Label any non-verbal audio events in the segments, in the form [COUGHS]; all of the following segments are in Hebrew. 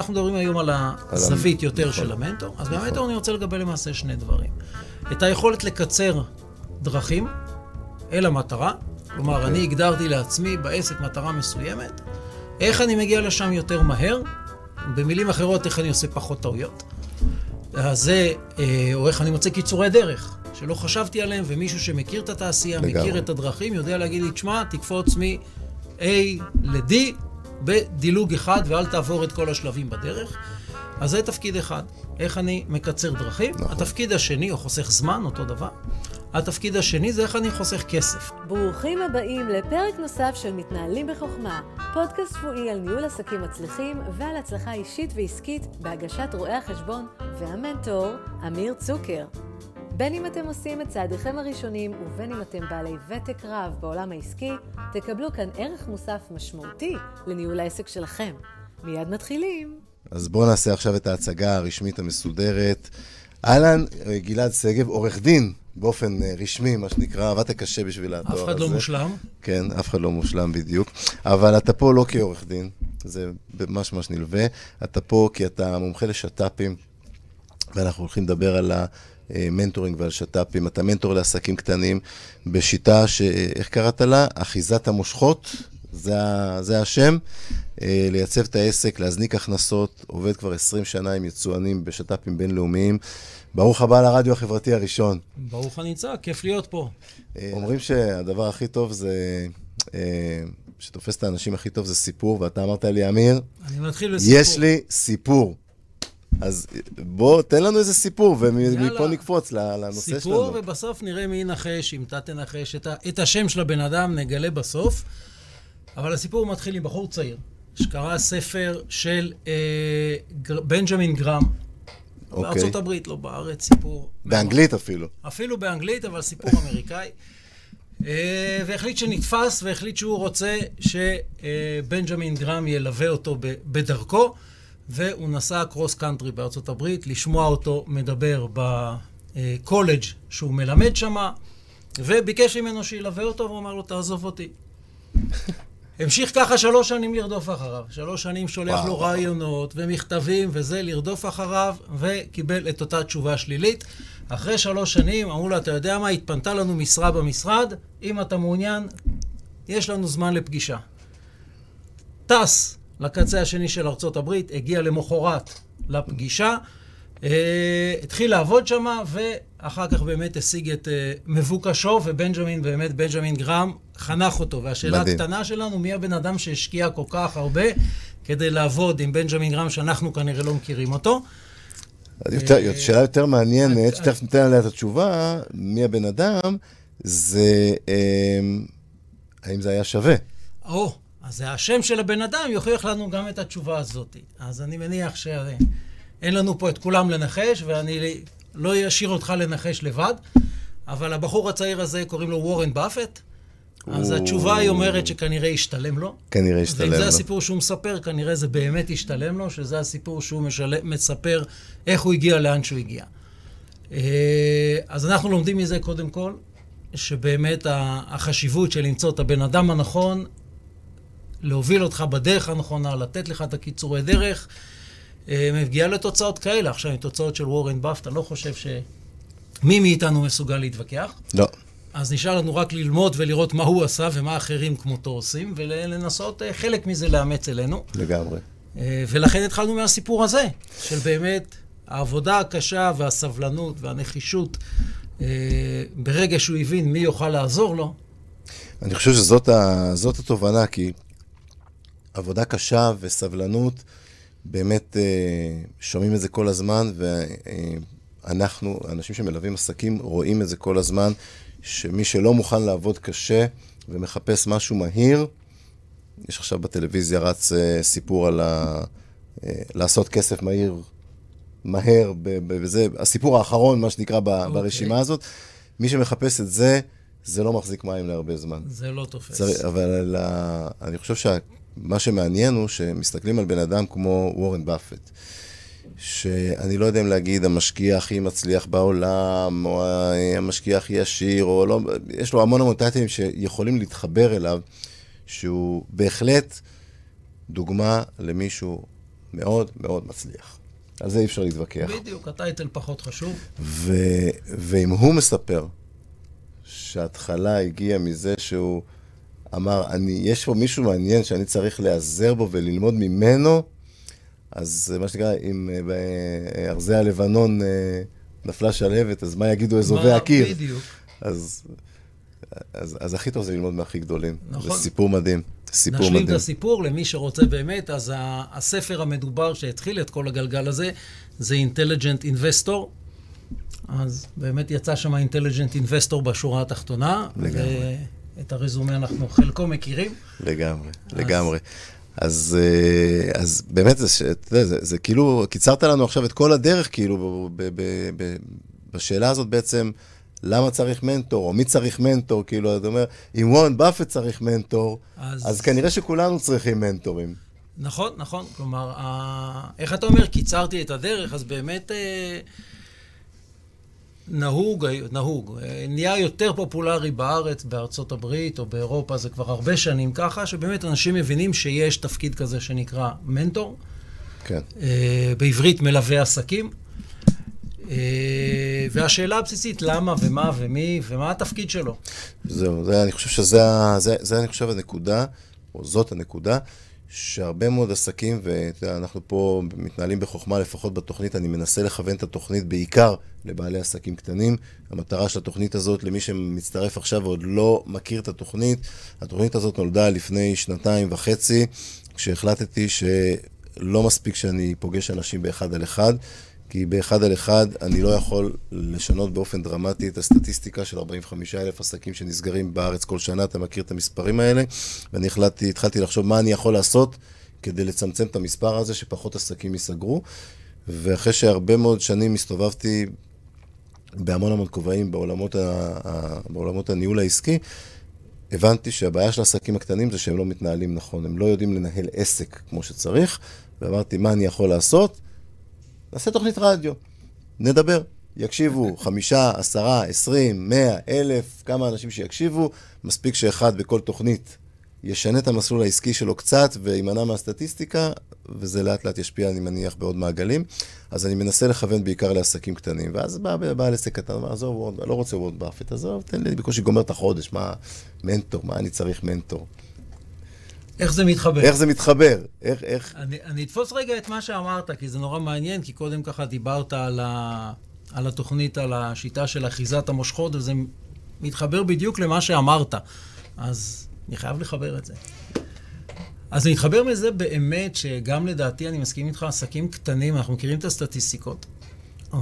אנחנו מדברים היום על הזווית יותר נכון. של המנטור, אז. במנטור אני רוצה לגבי למעשה שני דברים. את היכולת לקצר דרכים אל המטרה, כלומר, אוקיי. אני הגדרתי לעצמי בעסק מטרה מסוימת, איך אני מגיע לשם יותר מהר, במילים אחרות, איך אני עושה פחות טעויות. אז זה, אה, או איך אני מוצא קיצורי דרך, שלא חשבתי עליהם, ומישהו שמכיר את התעשייה, לגמרי. מכיר את הדרכים, יודע להגיד לי, תשמע, תקפוץ מ-A ל-D בדילוג אחד, ואל תעבור את כל השלבים בדרך. אז זה תפקיד אחד, איך אני מקצר דרכים. נכון. התפקיד השני, או חוסך זמן, אותו דבר. התפקיד השני זה איך אני חוסך כסף. ברוכים הבאים לפרק נוסף של מתנהלים בחוכמה, פודקאסט שבועי על ניהול עסקים מצליחים ועל הצלחה אישית ועסקית בהגשת רואי החשבון והמנטור אמיר צוקר. בין אם אתם עושים את צעדיכם הראשונים ובין אם אתם בעלי ותק רב בעולם העסקי, תקבלו כאן ערך מוסף משמעותי לניהול העסק שלכם. מיד מתחילים. אז בואו נעשה עכשיו את ההצגה הרשמית המסודרת. אהלן, אה, גלעד שגב, עורך דין, באופן אה, רשמי, מה שנקרא, עבדת קשה בשביל התואר אף הזה. אחד לא מושלם. כן, אף אחד לא מושלם בדיוק. אבל אתה פה לא כעורך דין, זה ממש ממש נלווה. אתה פה כי אתה מומחה לשת"פים, ואנחנו הולכים לדבר על המנטורינג ועל שת"פים. אתה מנטור לעסקים קטנים בשיטה ש... איך קראת לה? אחיזת המושכות, זה. זה השם. אה, לייצב את העסק, להזניק הכנסות, עובד כבר 20 שנה עם יצואנים בשת"פים בינלאומיים. ברוך הבא לרדיו החברתי הראשון. ברוך הנמצא, כיף להיות פה. אה, אומרים שהדבר הכי טוב זה, אה, שתופס את האנשים הכי טוב זה סיפור, ואתה אמרת לי, אמיר, אני מתחיל בסיפור. יש לי סיפור. אז בוא, תן לנו איזה סיפור, ומפה. נקפוץ לנושא סיפור, שלנו. ובסוף נראה מי ינחש, אם אתה תנחש את, ה- את השם של הבן אדם, נגלה בסוף. אבל הסיפור מתחיל עם בחור צעיר, שקרא ספר של אה, גר, בנג'מין גרם. אוקיי. בארצות הברית, לא בארץ, סיפור... באנגלית אפילו. אפילו באנגלית, אבל סיפור אמריקאי. אה, והחליט שנתפס, והחליט שהוא רוצה שבנג'מין גרם ילווה אותו בדרכו, והוא נסע cross country בארצות הברית, לשמוע אותו מדבר בקולג' שהוא מלמד שם, וביקש ממנו שילווה אותו, והוא אמר לו, תעזוב אותי. [LAUGHS] המשיך ככה שלוש שנים לרדוף אחריו. שלוש שנים שולח וואו. לו רעיונות ומכתבים וזה, לרדוף אחריו, וקיבל את אותה תשובה שלילית. אחרי שלוש שנים אמרו לו, אתה יודע מה, התפנתה לנו משרה במשרד, אם אתה מעוניין, יש לנו זמן לפגישה. טס לקצה השני של ארצות הברית, הגיע למחרת לפגישה, אה, התחיל לעבוד שם, ואחר כך באמת השיג את אה, מבוקשו, ובנג'מין, באמת, בנג'מין גרם חנך אותו. והשאלה מדהים. הקטנה שלנו, מי הבן אדם שהשקיע כל כך הרבה כדי לעבוד עם בנג'מין גרם, שאנחנו כנראה לא מכירים אותו? אז יותר- אה, שאלה יותר מעניינת, שתכף ניתן עליה את התשובה, מי הבן אדם, זה אה, האם זה היה שווה. או, אז השם של הבן אדם יוכיח לנו גם את התשובה הזאת. אז אני מניח שאין לנו פה את כולם לנחש, ואני לא אשאיר אותך לנחש לבד, אבל הבחור הצעיר הזה, קוראים לו וורן באפט, אז התשובה היא אומרת שכנראה השתלם לו. כנראה השתלם ואם זה לו. הסיפור שהוא מספר, כנראה זה באמת השתלם לו, שזה הסיפור שהוא משל... מספר איך הוא הגיע לאן שהוא הגיע. אה, אז אנחנו לומדים מזה קודם כל, שבאמת החשיבות של למצוא את הבן אדם הנכון, להוביל אותך בדרך הנכונה, לתת לך את הקיצורי דרך, אה, מגיעה לתוצאות כאלה. עכשיו, עם תוצאות של וורן באפט, אני לא חושב שמי מאיתנו מסוגל להתווכח. לא. אז נשאר לנו רק ללמוד ולראות מה הוא עשה ומה אחרים כמותו עושים, ולנסות אה, חלק מזה לאמץ אלינו. לגמרי. אה, ולכן התחלנו מהסיפור הזה, של באמת העבודה הקשה והסבלנות והנחישות. ברגע שהוא הבין מי יוכל לעזור לו, אני חושב שזאת ה, התובנה, כי עבודה קשה וסבלנות, באמת אה, שומעים את זה כל הזמן, ואנחנו, אנשים שמלווים עסקים, רואים את זה כל הזמן, שמי שלא מוכן לעבוד קשה ומחפש משהו מהיר, יש עכשיו בטלוויזיה רץ אה, סיפור על ה, אה, לעשות כסף מהיר, מהר, וזה הסיפור האחרון, מה שנקרא, אוקיי. ברשימה הזאת. מי שמחפש את זה, זה לא מחזיק מים להרבה זמן. זה לא תופס. צריך, אבל אני חושב שמה שמעניין הוא שמסתכלים על בן אדם כמו וורן באפט, שאני לא יודע אם להגיד המשקיע הכי מצליח בעולם, או המשקיע הכי עשיר, או לא, יש לו המון המון טייטלים שיכולים להתחבר אליו, שהוא בהחלט דוגמה למישהו מאוד מאוד מצליח. על זה אי אפשר להתווכח. בדיוק, הטייטל פחות חשוב. ו... ואם הוא מספר שההתחלה הגיעה מזה שהוא אמר, אני, יש פה מישהו מעניין שאני צריך להיעזר בו וללמוד ממנו, אז מה שנקרא, אם אה, בארזי הלבנון אה, נפלה שלהבת, אז מה יגידו אזובי הקיר? בדיוק. אז, אז, אז הכי טוב זה ללמוד מהכי גדולים. נכון. זה סיפור מדהים. סיפור נשלים מדהים. את הסיפור למי שרוצה באמת, אז הספר המדובר שהתחיל את כל הגלגל הזה, זה Intelligent Investor. אז באמת יצא שם Intelligent Investor בשורה התחתונה. לגמרי. ואת הרזומה אנחנו חלקו מכירים. לגמרי, לגמרי. אז, אה, אז באמת, זה, יודע, זה, זה כאילו, קיצרת לנו עכשיו את כל הדרך, כאילו, ב, ב, ב, בשאלה הזאת בעצם, למה צריך מנטור, או מי צריך מנטור, כאילו, אתה אומר, אם וורן באפט צריך מנטור, אז, אז- אז כנראה שכולנו צריכים מנטורים. נכון, נכון. כלומר, ה... איך אתה אומר, קיצרתי את הדרך, אז באמת אה, נהוג, נהוג, נהיה יותר פופולרי בארץ, בארצות הברית או באירופה, זה כבר הרבה שנים ככה, שבאמת אנשים מבינים שיש תפקיד כזה שנקרא מנטור, כן. אה, בעברית מלווה עסקים. אה, והשאלה הבסיסית, למה ומה ומי ומה התפקיד שלו. זהו, זה, אני חושב שזה, זה, זה, אני חושב, הנקודה, או זאת הנקודה, שהרבה מאוד עסקים, ואתה יודע, אנחנו פה מתנהלים בחוכמה, לפחות בתוכנית, אני מנסה לכוון את התוכנית בעיקר לבעלי עסקים קטנים. המטרה של התוכנית הזאת, למי שמצטרף עכשיו ועוד לא מכיר את התוכנית, התוכנית הזאת נולדה לפני שנתיים וחצי, כשהחלטתי שלא מספיק שאני פוגש אנשים באחד על אחד, כי באחד על אחד אני לא יכול לשנות באופן דרמטי את הסטטיסטיקה של 45 אלף עסקים שנסגרים בארץ כל שנה, אתה מכיר את המספרים האלה, ואני החלטתי, התחלתי לחשוב מה אני יכול לעשות כדי לצמצם את המספר הזה, שפחות עסקים ייסגרו. ואחרי שהרבה מאוד שנים הסתובבתי בהמון המון כובעים בעולמות, ה, ה, בעולמות הניהול העסקי, הבנתי שהבעיה של העסקים הקטנים זה שהם לא מתנהלים נכון, הם לא יודעים לנהל עסק כמו שצריך, ואמרתי, מה אני יכול לעשות? נעשה תוכנית רדיו, נדבר. יקשיבו [LAUGHS] חמישה, עשרה, עשרים, מאה, אלף, כמה אנשים שיקשיבו, מספיק שאחד בכל תוכנית ישנה את המסלול העסקי שלו קצת ויימנע מהסטטיסטיקה, וזה לאט לאט ישפיע, אני מניח, בעוד מעגלים. אז אני מנסה לכוון בעיקר לעסקים קטנים. ואז בא בעל עסק קטן, אמר, עזוב, לא רוצה וורד באפט, עזוב, תן לי, בקושי גומר את החודש, מה, מנטור, מה אני צריך מנטור? איך זה מתחבר? איך זה מתחבר? איך, איך... אני, אני אתפוס רגע את מה שאמרת, כי זה נורא מעניין, כי קודם ככה דיברת על, ה, על התוכנית, על השיטה של אחיזת המושכות, וזה מתחבר בדיוק למה שאמרת. אז אני חייב לחבר את זה. אז אני מתחבר מזה באמת, שגם לדעתי, אני מסכים איתך, עסקים קטנים, אנחנו מכירים את הסטטיסטיקות,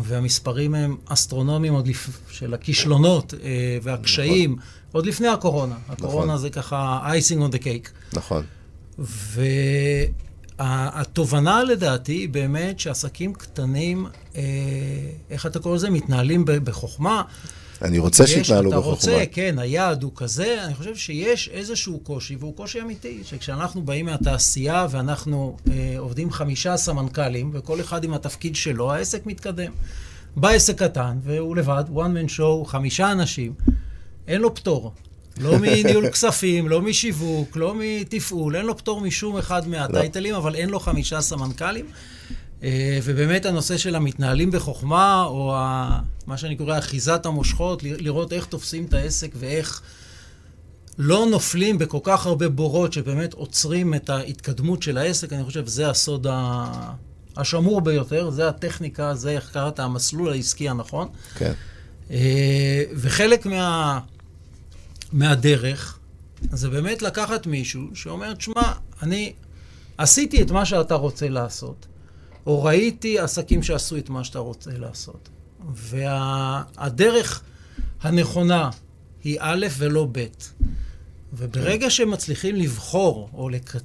והמספרים הם אסטרונומיים עוד לפ... של הכישלונות אה, והקשיים, נכון. עוד לפני הקורונה. הקורונה נכון. זה ככה icing on the cake. נכון. והתובנה לדעתי היא באמת שעסקים קטנים, אה, איך אתה קורא לזה? מתנהלים בחוכמה. אני רוצה שיתנהלו אתה בחוכמה. רוצה, כן, היעד הוא כזה. אני חושב שיש איזשהו קושי, והוא קושי אמיתי, שכשאנחנו באים מהתעשייה ואנחנו אה, עובדים חמישה סמנכ"לים, וכל אחד עם התפקיד שלו, העסק מתקדם. בא עסק קטן, והוא לבד, one man show, חמישה אנשים, אין לו פטור. לא [LAUGHS] מניהול כספים, לא משיווק, לא מתפעול, אין לו פטור משום אחד מהטייטלים, אבל אין לו חמישה סמנכ"לים. אה, ובאמת הנושא של המתנהלים בחוכמה, או ה, מה שאני קורא אחיזת המושכות, לראות איך תופסים את העסק ואיך לא נופלים בכל כך הרבה בורות שבאמת עוצרים את ההתקדמות של העסק, אני חושב שזה הסוד ה- השמור ביותר, זה הטכניקה, זה איך קראת המסלול העסקי הנכון. כן. אה, וחלק מה, מהדרך זה באמת לקחת מישהו שאומר, תשמע, אני עשיתי את מה שאתה רוצה לעשות, או ראיתי עסקים שעשו את מה שאתה רוצה לעשות. והדרך הנכונה היא א' ולא ב'. וברגע שמצליחים לבחור, או לק...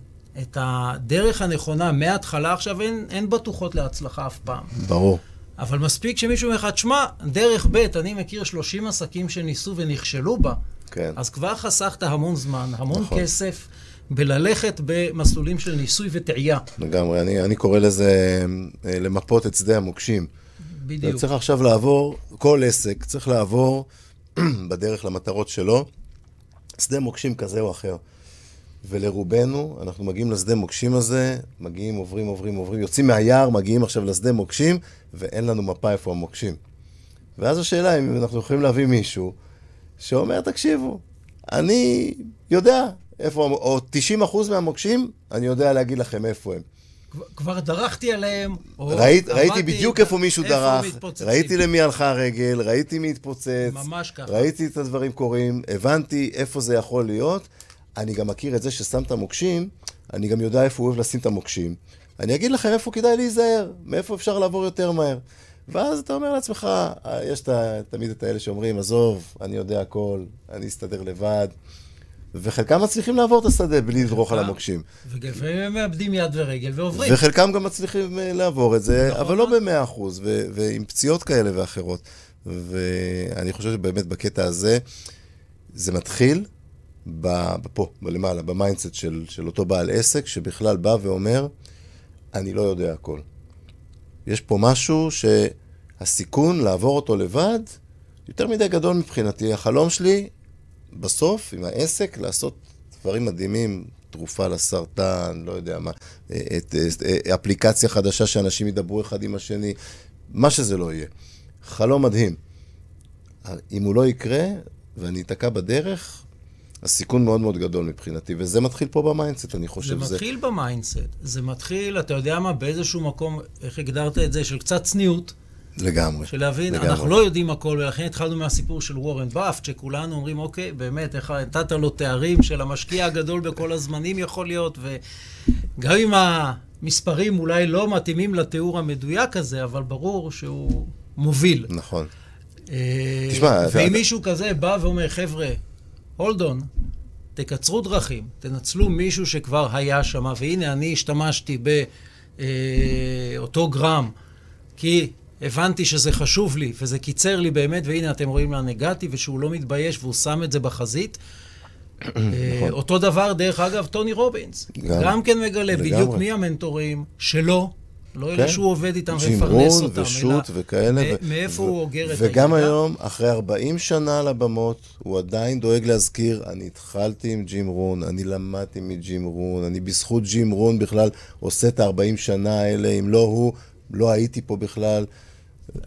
את הדרך הנכונה מההתחלה, עכשיו אין, אין בטוחות להצלחה אף פעם. ברור. אבל מספיק שמישהו אומר לך, תשמע, דרך ב', אני מכיר 30 עסקים שניסו ונכשלו בה, כן. אז כבר חסכת המון זמן, המון נכון. כסף, בללכת במסלולים של ניסוי וטעייה. לגמרי. אני, אני קורא לזה אה, למפות את שדה המוקשים. בדיוק. צריך עכשיו לעבור, כל עסק צריך לעבור [CLEARS THROAT] בדרך למטרות שלו, שדה מוקשים כזה או אחר. ולרובנו, אנחנו מגיעים לשדה מוקשים הזה, מגיעים, עוברים, עוברים, עוברים, יוצאים מהיער, מגיעים עכשיו לשדה מוקשים, ואין לנו מפה איפה המוקשים. ואז השאלה אם אנחנו יכולים להביא מישהו שאומר, תקשיבו, אני יודע איפה, או 90% מהמוקשים, אני יודע להגיד לכם איפה הם. כבר- דרכתי עליהם, או ראית, ראיתי עמדתי בדיוק איפה מישהו איפה דרך. ראיתי למי הלכה הרגל, ראיתי מי התפוצץ, ממש ככה. ראיתי את הדברים קורים, הבנתי איפה זה יכול להיות. אני גם מכיר את זה ששם את המוקשים, אני גם יודע איפה הוא אוהב לשים את המוקשים. אני אגיד לכם איפה כדאי להיזהר, מאיפה אפשר לעבור יותר מהר. ואז אתה אומר לעצמך, אה, יש תמיד את האלה שאומרים, עזוב, אני יודע הכל, אני אסתדר לבד. וחלקם מצליחים לעבור את השדה בלי לדרוך על. המוקשים. ולפעמים הם מאבדים יד ורגל ועוברים. וחלקם גם מצליחים אה, לעבור את זה, נכון אבל לא. במאה אחוז, ועם פציעות כאלה ואחרות. ואני חושב שבאמת בקטע הזה, זה מתחיל פה, בלמעלה, ב mindset של, של אותו בעל עסק, שבכלל בא ואומר, אני לא יודע הכל. יש פה משהו שהסיכון לעבור אותו לבד, יותר מדי גדול מבחינתי. החלום שלי, בסוף, עם העסק, לעשות דברים מדהימים, תרופה לסרטן, לא יודע מה, את, את, אפליקציה חדשה שאנשים ידברו אחד עם השני, מה שזה לא יהיה. חלום מדהים. אם הוא לא יקרה, ואני אתקע בדרך, הסיכון מאוד מאוד גדול מבחינתי, וזה מתחיל פה ב mindset, אני זה חושב. מתחיל ב mindset. זה מתחיל, אתה יודע מה, באיזשהו מקום, איך הגדרת את זה, של קצת צניעות, לגמרי. של להבין, לגמרי. אנחנו לא יודעים הכל, ולכן התחלנו מהסיפור של וורן באפט, שכולנו אומרים, אוקיי, באמת, איך נתת לו תארים של המשקיע הגדול בכל הזמנים יכול להיות, וגם אם המספרים אולי לא מתאימים לתיאור המדויק הזה, אבל ברור שהוא מוביל. נכון. אה, תשמע, ואם מישהו כזה בא ואומר, חבר'ה, hold on, תקצרו דרכים, תנצלו מישהו שכבר היה שם, והנה, אני השתמשתי באותו גרם, כי הבנתי שזה חשוב לי, וזה קיצר לי באמת, והנה, אתם רואים לאן הגעתי, ושהוא לא מתבייש והוא שם את זה בחזית. [COUGHS] אה, אותו דבר, דרך אגב, טוני רובינס. נכון. גם. כן מגלה. בדיוק מי המנטורים שלו, לא כן. שהוא עובד איתם רון אותם, ושות אלא וכאלה. ו- מאיפה ו- הוא אוגר את וגם הידע? היום, אחרי 40 שנה על הבמות, הוא עדיין דואג להזכיר, אני התחלתי עם ג'ים רון, אני למדתי מג'ים רון, אני בזכות ג'ים רון בכלל עושה את ה-40 שנה האלה, אם לא הוא, לא הייתי פה בכלל.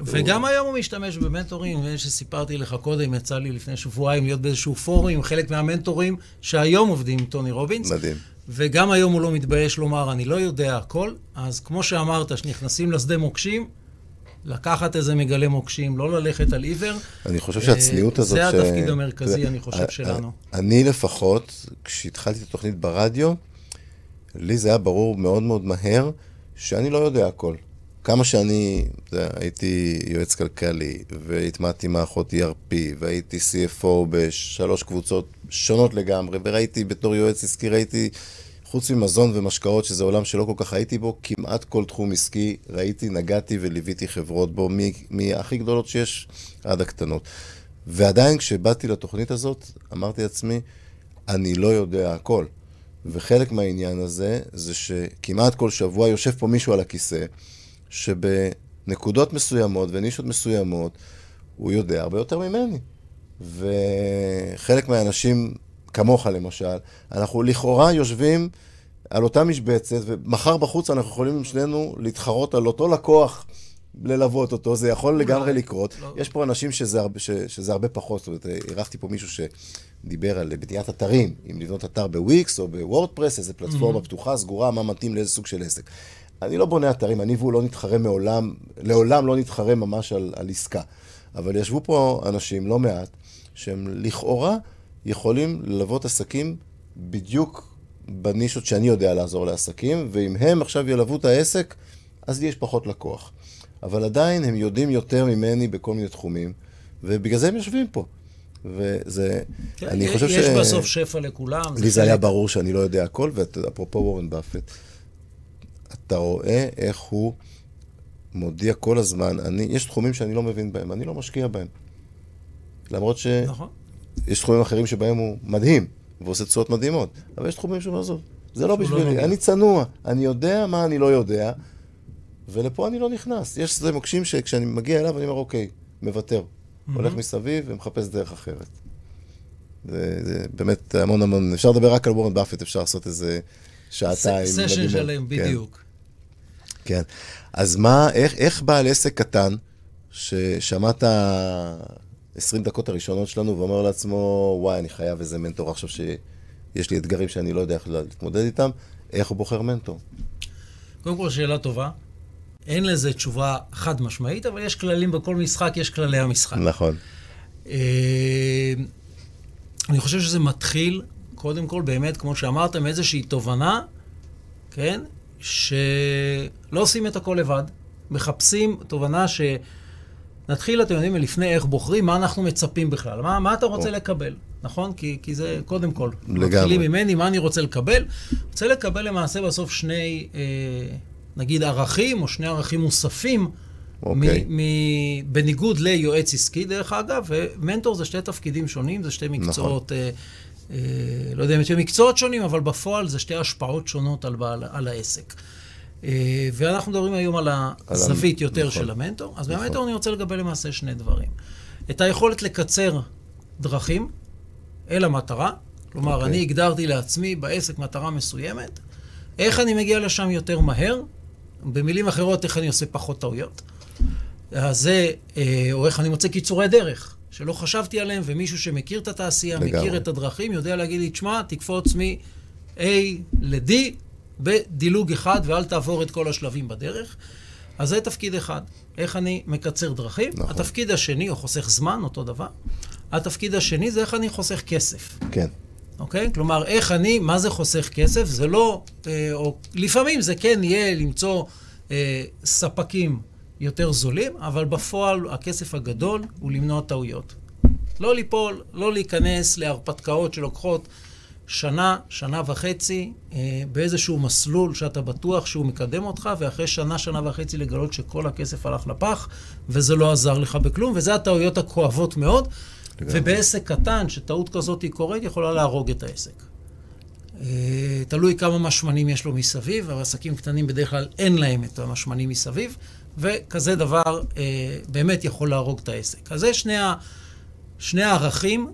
וגם היום הוא משתמש במנטורים, לי שסיפרתי לך קודם, יצא לי לפני שבועיים להיות באיזשהו פורום עם חלק מהמנטורים שהיום עובדים עם טוני רובינס. מדהים. וגם היום הוא לא מתבייש לומר, אני לא יודע הכל. אז כמו שאמרת, שנכנסים לשדה מוקשים, לקחת איזה מגלה מוקשים, לא ללכת על עיוור. אני חושב אה, שהצניעות הזאת... זה ש- התפקיד המרכזי, זה- אני חושב, ה- שלנו. ה- אני לפחות, כשהתחלתי את התוכנית ברדיו, לי זה היה ברור מאוד מאוד מהר שאני לא יודע הכל. כמה שאני, יודע, הייתי יועץ כלכלי, והטמעתי מערכות ERP, והייתי CFO בשלוש קבוצות שונות לגמרי, וראיתי בתור יועץ עסקי, ראיתי, חוץ ממזון ומשקאות, שזה עולם שלא כל כך הייתי בו, כמעט כל תחום עסקי ראיתי, נגעתי וליוויתי חברות בו, מהכי גדולות שיש עד הקטנות. ועדיין כשבאתי לתוכנית הזאת, אמרתי לעצמי, אני לא יודע הכל. וחלק מהעניין הזה, זה שכמעט כל שבוע יושב פה מישהו על הכיסא, שבנקודות מסוימות ונישות מסוימות, הוא יודע הרבה יותר ממני. וחלק מהאנשים, כמוך למשל, אנחנו לכאורה יושבים על אותה משבצת, ומחר בחוץ אנחנו יכולים שנינו להתחרות על אותו לקוח. ללוות אותו, זה יכול לגמרי לקרות. לא. יש פה אנשים שזה הרבה, ש, שזה הרבה פחות, זאת אומרת, אירחתי פה מישהו שדיבר על בניית אתרים, אם לבנות אתר בוויקס או בוורדפרס, איזה פלטפורמה פתוחה, סגורה, מה מתאים לאיזה סוג של עסק. אני לא בונה אתרים, אני והוא לא נתחרה מעולם, לעולם לא נתחרה ממש על, על עסקה. אבל ישבו פה אנשים, לא מעט, שהם לכאורה יכולים ללוות עסקים בדיוק בנישות שאני יודע לעזור לעסקים, ואם הם עכשיו ילוו את העסק, אז לי יש פחות לקוח. אבל עדיין הם יודעים יותר ממני בכל מיני תחומים, ובגלל זה הם יושבים פה. וזה, כן, אני יש חושב ש... יש בסוף שפע לכולם. לי זה היה ברור שאני לא יודע הכל, ואפרופו וורן באפט, אתה רואה איך הוא מודיע כל הזמן, אני, יש תחומים שאני לא מבין בהם, אני לא משקיע בהם. למרות שיש נכון. תחומים אחרים שבהם הוא מדהים, ועושה תשואות מדהימות, אבל יש תחומים שהוא עזוב. זה לא לא בשבילי, נוגע. אני צנוע, אני יודע מה אני לא יודע, ולפה אני לא נכנס. יש שדה מוקשים שכשאני מגיע אליו, אני אומר, אוקיי, מוותר. הולך מסביב ומחפש דרך אחרת. זה, זה באמת המון המון, אפשר לדבר רק על וורן באפט, אפשר לעשות איזה שעתיים. סשן. שלם, כן, בדיוק. כן. אז מה, איך, איך בעל עסק קטן, ששמעת 20 דקות הראשונות שלנו ואומר לעצמו, וואי, אני חייב איזה מנטור עכשיו שיש לי אתגרים שאני לא יודע איך להתמודד איתם, איך הוא בוחר מנטור? קודם כל, שאלה טובה. אין לזה תשובה חד משמעית, אבל יש כללים בכל משחק, יש כללי המשחק. נכון. אה, אני חושב שזה מתחיל, קודם כל, באמת, כמו שאמרת, מאיזושהי תובנה, כן, שלא עושים את הכל לבד. מחפשים תובנה ש... נתחיל, אתם יודעים, מלפני איך בוחרים, מה אנחנו מצפים בכלל. מה, מה אתה רוצה או. לקבל, נכון? כי, כי זה קודם כל. לגמרי. מתחילים ממני, מה אני רוצה לקבל? רוצה לקבל למעשה בסוף שני, אה, נגיד, ערכים, או שני ערכים מוספים. אוקיי. מ- מ- בניגוד ליועץ עסקי, דרך אגב, ומנטור זה שתי תפקידים שונים, זה שתי מקצועות, נכון. אה, לא יודע אם יש מקצועות שונים, אבל בפועל זה שתי השפעות שונות על, בעל, על העסק. אה, ואנחנו מדברים היום על הזווית יותר נכון. של המנטור. אז נכון. במנטור אני רוצה לקבל למעשה שני דברים. את היכולת לקצר דרכים אל המטרה, כלומר, אוקיי. אני הגדרתי לעצמי בעסק מטרה מסוימת, איך אני מגיע לשם יותר מהר, במילים אחרות, איך אני עושה פחות טעויות. אז זה, אה, או איך אני מוצא קיצורי דרך, שלא חשבתי עליהם, ומישהו שמכיר את התעשייה, לגמרי. מכיר את הדרכים, יודע להגיד לי, תשמע, תקפוץ מ-A ל-D בדילוג אחד, ואל תעבור את כל השלבים בדרך. אז זה תפקיד אחד, איך אני מקצר דרכים. נכון. התפקיד השני, או חוסך זמן, אותו דבר. התפקיד השני זה איך אני חוסך כסף. כן. אוקיי? כלומר, איך אני, מה זה חוסך כסף? זה לא, אה, או לפעמים זה כן יהיה למצוא אה, ספקים יותר זולים, אבל בפועל הכסף הגדול הוא למנוע טעויות. לא ליפול, לא להיכנס להרפתקאות שלוקחות שנה, שנה וחצי, אה, באיזשהו מסלול שאתה בטוח שהוא מקדם אותך, ואחרי שנה, שנה וחצי לגלות שכל הכסף הלך לפח, וזה לא עזר לך בכלום, וזה הטעויות הכואבות מאוד. לגמרי. ובעסק קטן, שטעות כזאת היא קורית, יכולה להרוג את העסק. אה, תלוי כמה משמנים יש לו מסביב, אבל עסקים קטנים בדרך כלל אין להם את המשמנים מסביב, וכזה דבר אה, באמת יכול להרוג את העסק. אז זה שני, ה, שני הערכים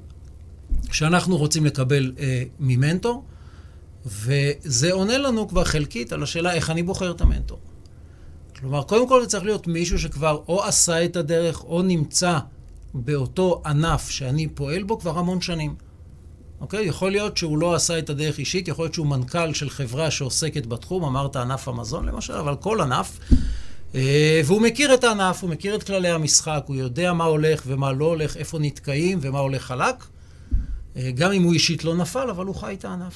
שאנחנו רוצים לקבל אה, ממנטור, וזה עונה לנו כבר חלקית על השאלה איך אני בוחר את המנטור. כלומר, קודם כל זה צריך להיות מישהו שכבר או עשה את הדרך, או נמצא באותו ענף שאני פועל בו כבר המון שנים. אוקיי? יכול להיות שהוא לא עשה את הדרך אישית, יכול להיות שהוא מנכ"ל של חברה שעוסקת בתחום, אמרת ענף המזון למשל, אבל כל ענף. אה, והוא מכיר את הענף, הוא מכיר את כללי המשחק, הוא יודע מה הולך ומה לא הולך, איפה נתקעים ומה הולך חלק. אה, גם אם הוא אישית לא נפל, אבל הוא חי את הענף.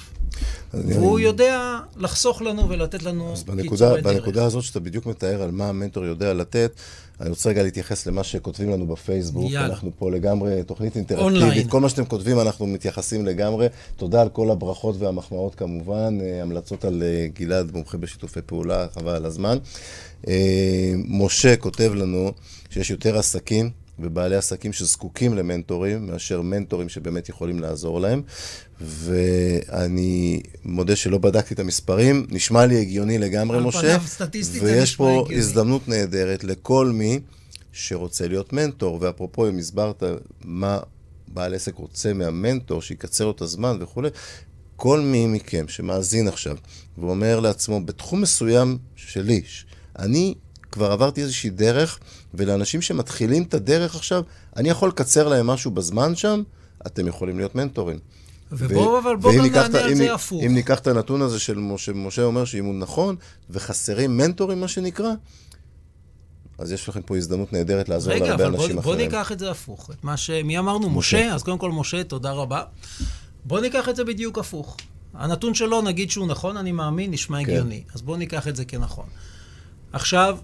אני- והוא יודע לחסוך לנו ולתת לנו קיצורי דרך. בנקודה הזאת שאתה בדיוק מתאר על מה המנטור יודע לתת, אני רוצה רגע להתייחס למה שכותבים לנו בפייסבוק. יאללה. אנחנו פה לגמרי תוכנית אונליין. אינטראקטיבית. כל מה שאתם כותבים אנחנו מתייחסים לגמרי. תודה על כל הברכות והמחמאות כמובן. אה, המלצות על אה, גלעד, מומחה בשיתופי פעולה, חבל על הזמן. משה כותב לנו שיש יותר עסקים ובעלי עסקים שזקוקים למנטורים, מאשר מנטורים שבאמת יכולים לעזור להם. ואני מודה שלא בדקתי את המספרים, נשמע לי הגיוני לגמרי, על משה. פניו, סטטיסטית זה ויש נשמע פה הגיוני. הזדמנות נהדרת לכל מי שרוצה להיות מנטור. ואפרופו, אם הסברת מה בעל עסק רוצה מהמנטור, שיקצר לו את הזמן וכולי, כל מי מכם שמאזין עכשיו ואומר לעצמו, בתחום מסוים שלי, אני כבר עברתי איזושהי דרך, ולאנשים שמתחילים את הדרך עכשיו, אני יכול לקצר להם משהו בזמן שם, אתם יכולים להיות מנטורים. ובואו, אבל בואו גם נענה על זה הפוך. אם ניקח את הנתון הזה של משה, משה אומר שאם הוא נכון, וחסרים מנטורים, מה שנקרא, אז יש לכם פה הזדמנות נהדרת לעזור רגע, להרבה אבל בוא, אנשים בוא אחרים. ניקח את זה הפוך. את מה ש... מי אמרנו? משה. משה. אז קודם כל, משה, תודה רבה. בוא ניקח את זה בדיוק הפוך. הנתון שלו, נגיד שהוא נכון, אני מאמין, נשמע כן. הגיוני. אז בוא ניקח את זה כנכון. עכשיו,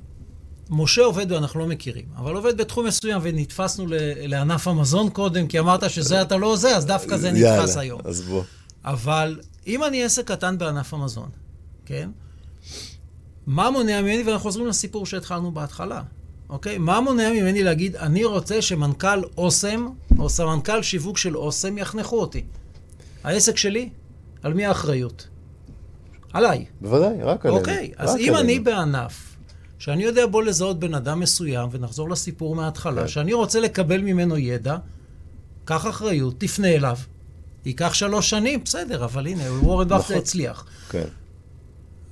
משה עובד, ואנחנו לא מכירים, אבל עובד בתחום מסוים, ונתפסנו לענף המזון קודם, כי אמרת שזה אתה לא זה, אז דווקא זה נתפס יאללה, היום. אז בוא. אבל אם אני עסק קטן בענף המזון, כן? מה מונע ממני, ואנחנו חוזרים לסיפור שהתחלנו בהתחלה, אוקיי? מה מונע ממני להגיד, אני רוצה שמנכ"ל אוסם, או סמנכ"ל שיווק של אוסם, יחנכו אותי. העסק שלי, על מי האחריות? עליי. בוודאי, רק עלינו. אוקיי, אז אם אני עלינו. בענף, שאני יודע בו לזהות בן אדם מסוים, ונחזור לסיפור מההתחלה, כן. שאני רוצה לקבל ממנו ידע, קח אחריות, תפנה אליו, ייקח שלוש שנים, בסדר, אבל הנה, וורן נכון. הצליח. כן,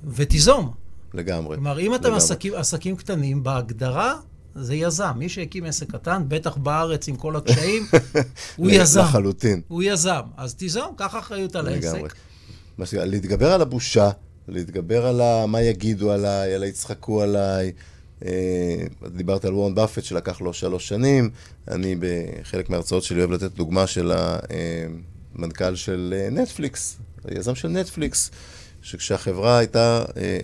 ותיזום. לגמרי. כלומר, אם אתם לגמרי. עסקים, עסקים קטנים, בהגדרה זה יזם. מי שהקים עסק קטן, בטח בארץ עם כל הקשיים, [LAUGHS] הוא יזם. לחלוטין. הוא יזם. אז תיזום, קח אחריות על לגמרי. העסק. שנקרא, להתגבר על הבושה, להתגבר על. מה יגידו עליי, על היצחקו עליי. אה, דיברת על וורן באפט שלקח לו שלוש שנים. אני בחלק מההרצאות שלי אוהב לתת דוגמה של המנכ"ל של אה, נטפליקס, היזם של נטפליקס, שכשהחברה הייתה אה,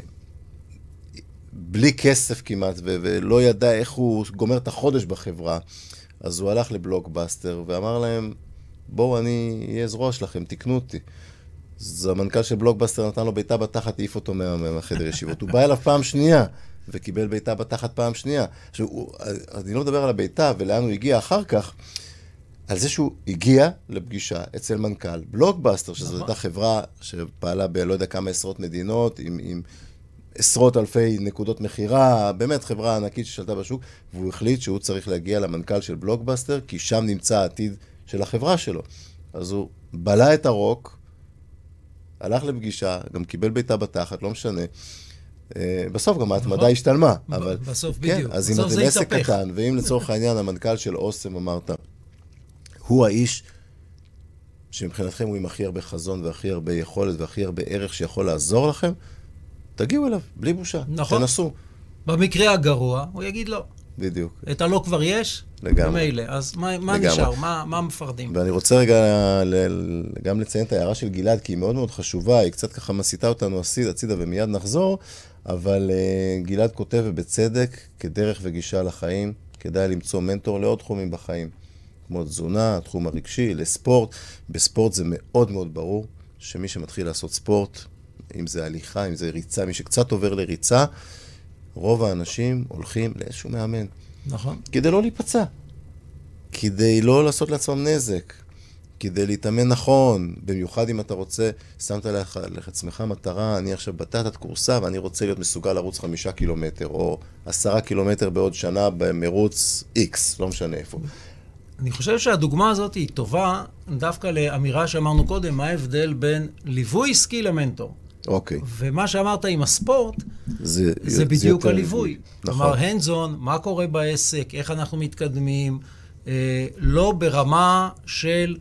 בלי כסף כמעט, ולא ידע איך הוא גומר את החודש בחברה, אז הוא הלך לבלוקבאסטר ואמר להם, בואו, אני אהיה זרוע שלכם, תקנו אותי. אז המנכ"ל של בלוקבאסטר נתן לו בעיטה בתחת, העיף אותו מה- מהחדר ישיבות. הוא בא אליו פעם שנייה, וקיבל בעיטה בתחת פעם שנייה. עכשיו, הוא, אני לא מדבר על הבעיטה ולאן הוא הגיע אחר כך, על זה שהוא הגיע לפגישה אצל מנכ"ל בלוקבאסטר, שזו נכון. הייתה חברה שפעלה בלא יודע כמה עשרות מדינות, עם, עם עשרות אלפי נקודות מכירה, באמת חברה ענקית ששלטה בשוק, והוא החליט שהוא צריך להגיע למנכ"ל של בלוקבאסטר, כי שם נמצא העתיד של החברה שלו. אז הוא בלע את הרוק, הלך לפגישה, גם קיבל בעיטה בתחת, לא משנה. אה, בסוף גם ההתמדה נכון. השתלמה, ב- אבל... בסוף כן, בדיוק. אז אם אתם זה עסק. קטן, ואם לצורך העניין המנכ"ל של אוסם אמרת, הוא האיש שמבחינתכם הוא עם הכי הרבה חזון והכי הרבה יכולת והכי הרבה ערך שיכול לעזור לכם, תגיעו אליו, בלי בושה. נכון. תנסו. במקרה הגרוע, הוא יגיד לא. בדיוק. את הלא כבר יש? לגמרי. ממילא. אז מה, מה לגמרי. נשאר? מה, מה מפחדים? ואני רוצה רגע ל- גם לציין את ההערה של גלעד, כי היא מאוד מאוד חשובה, היא קצת ככה מסיטה אותנו הצידה ומיד נחזור, אבל uh, גלעד כותב, ובצדק, כדרך וגישה לחיים, כדאי למצוא מנטור לעוד תחומים בחיים, כמו תזונה, התחום הרגשי, לספורט. בספורט זה מאוד מאוד ברור שמי שמתחיל לעשות ספורט, אם זה הליכה, אם זה ריצה, מי שקצת עובר לריצה, רוב האנשים הולכים לאיזשהו מאמן. נכון. כדי לא להיפצע, כדי לא לעשות לעצמם נזק, כדי להתאמן נכון, במיוחד אם אתה רוצה, שמת לך לעצמך מטרה, אני עכשיו בתת כורסה ואני רוצה להיות מסוגל לרוץ חמישה קילומטר, או עשרה קילומטר בעוד שנה במרוץ X, לא משנה איפה. אני חושב שהדוגמה הזאת היא טובה דווקא לאמירה שאמרנו קודם, מה ההבדל בין ליווי עסקי למנטור. אוקיי. ומה שאמרת עם הספורט, זה, זה בדיוק יותר הליווי. נכון. כלומר, on, מה קורה בעסק, איך אנחנו מתקדמים, אה, לא ברמה של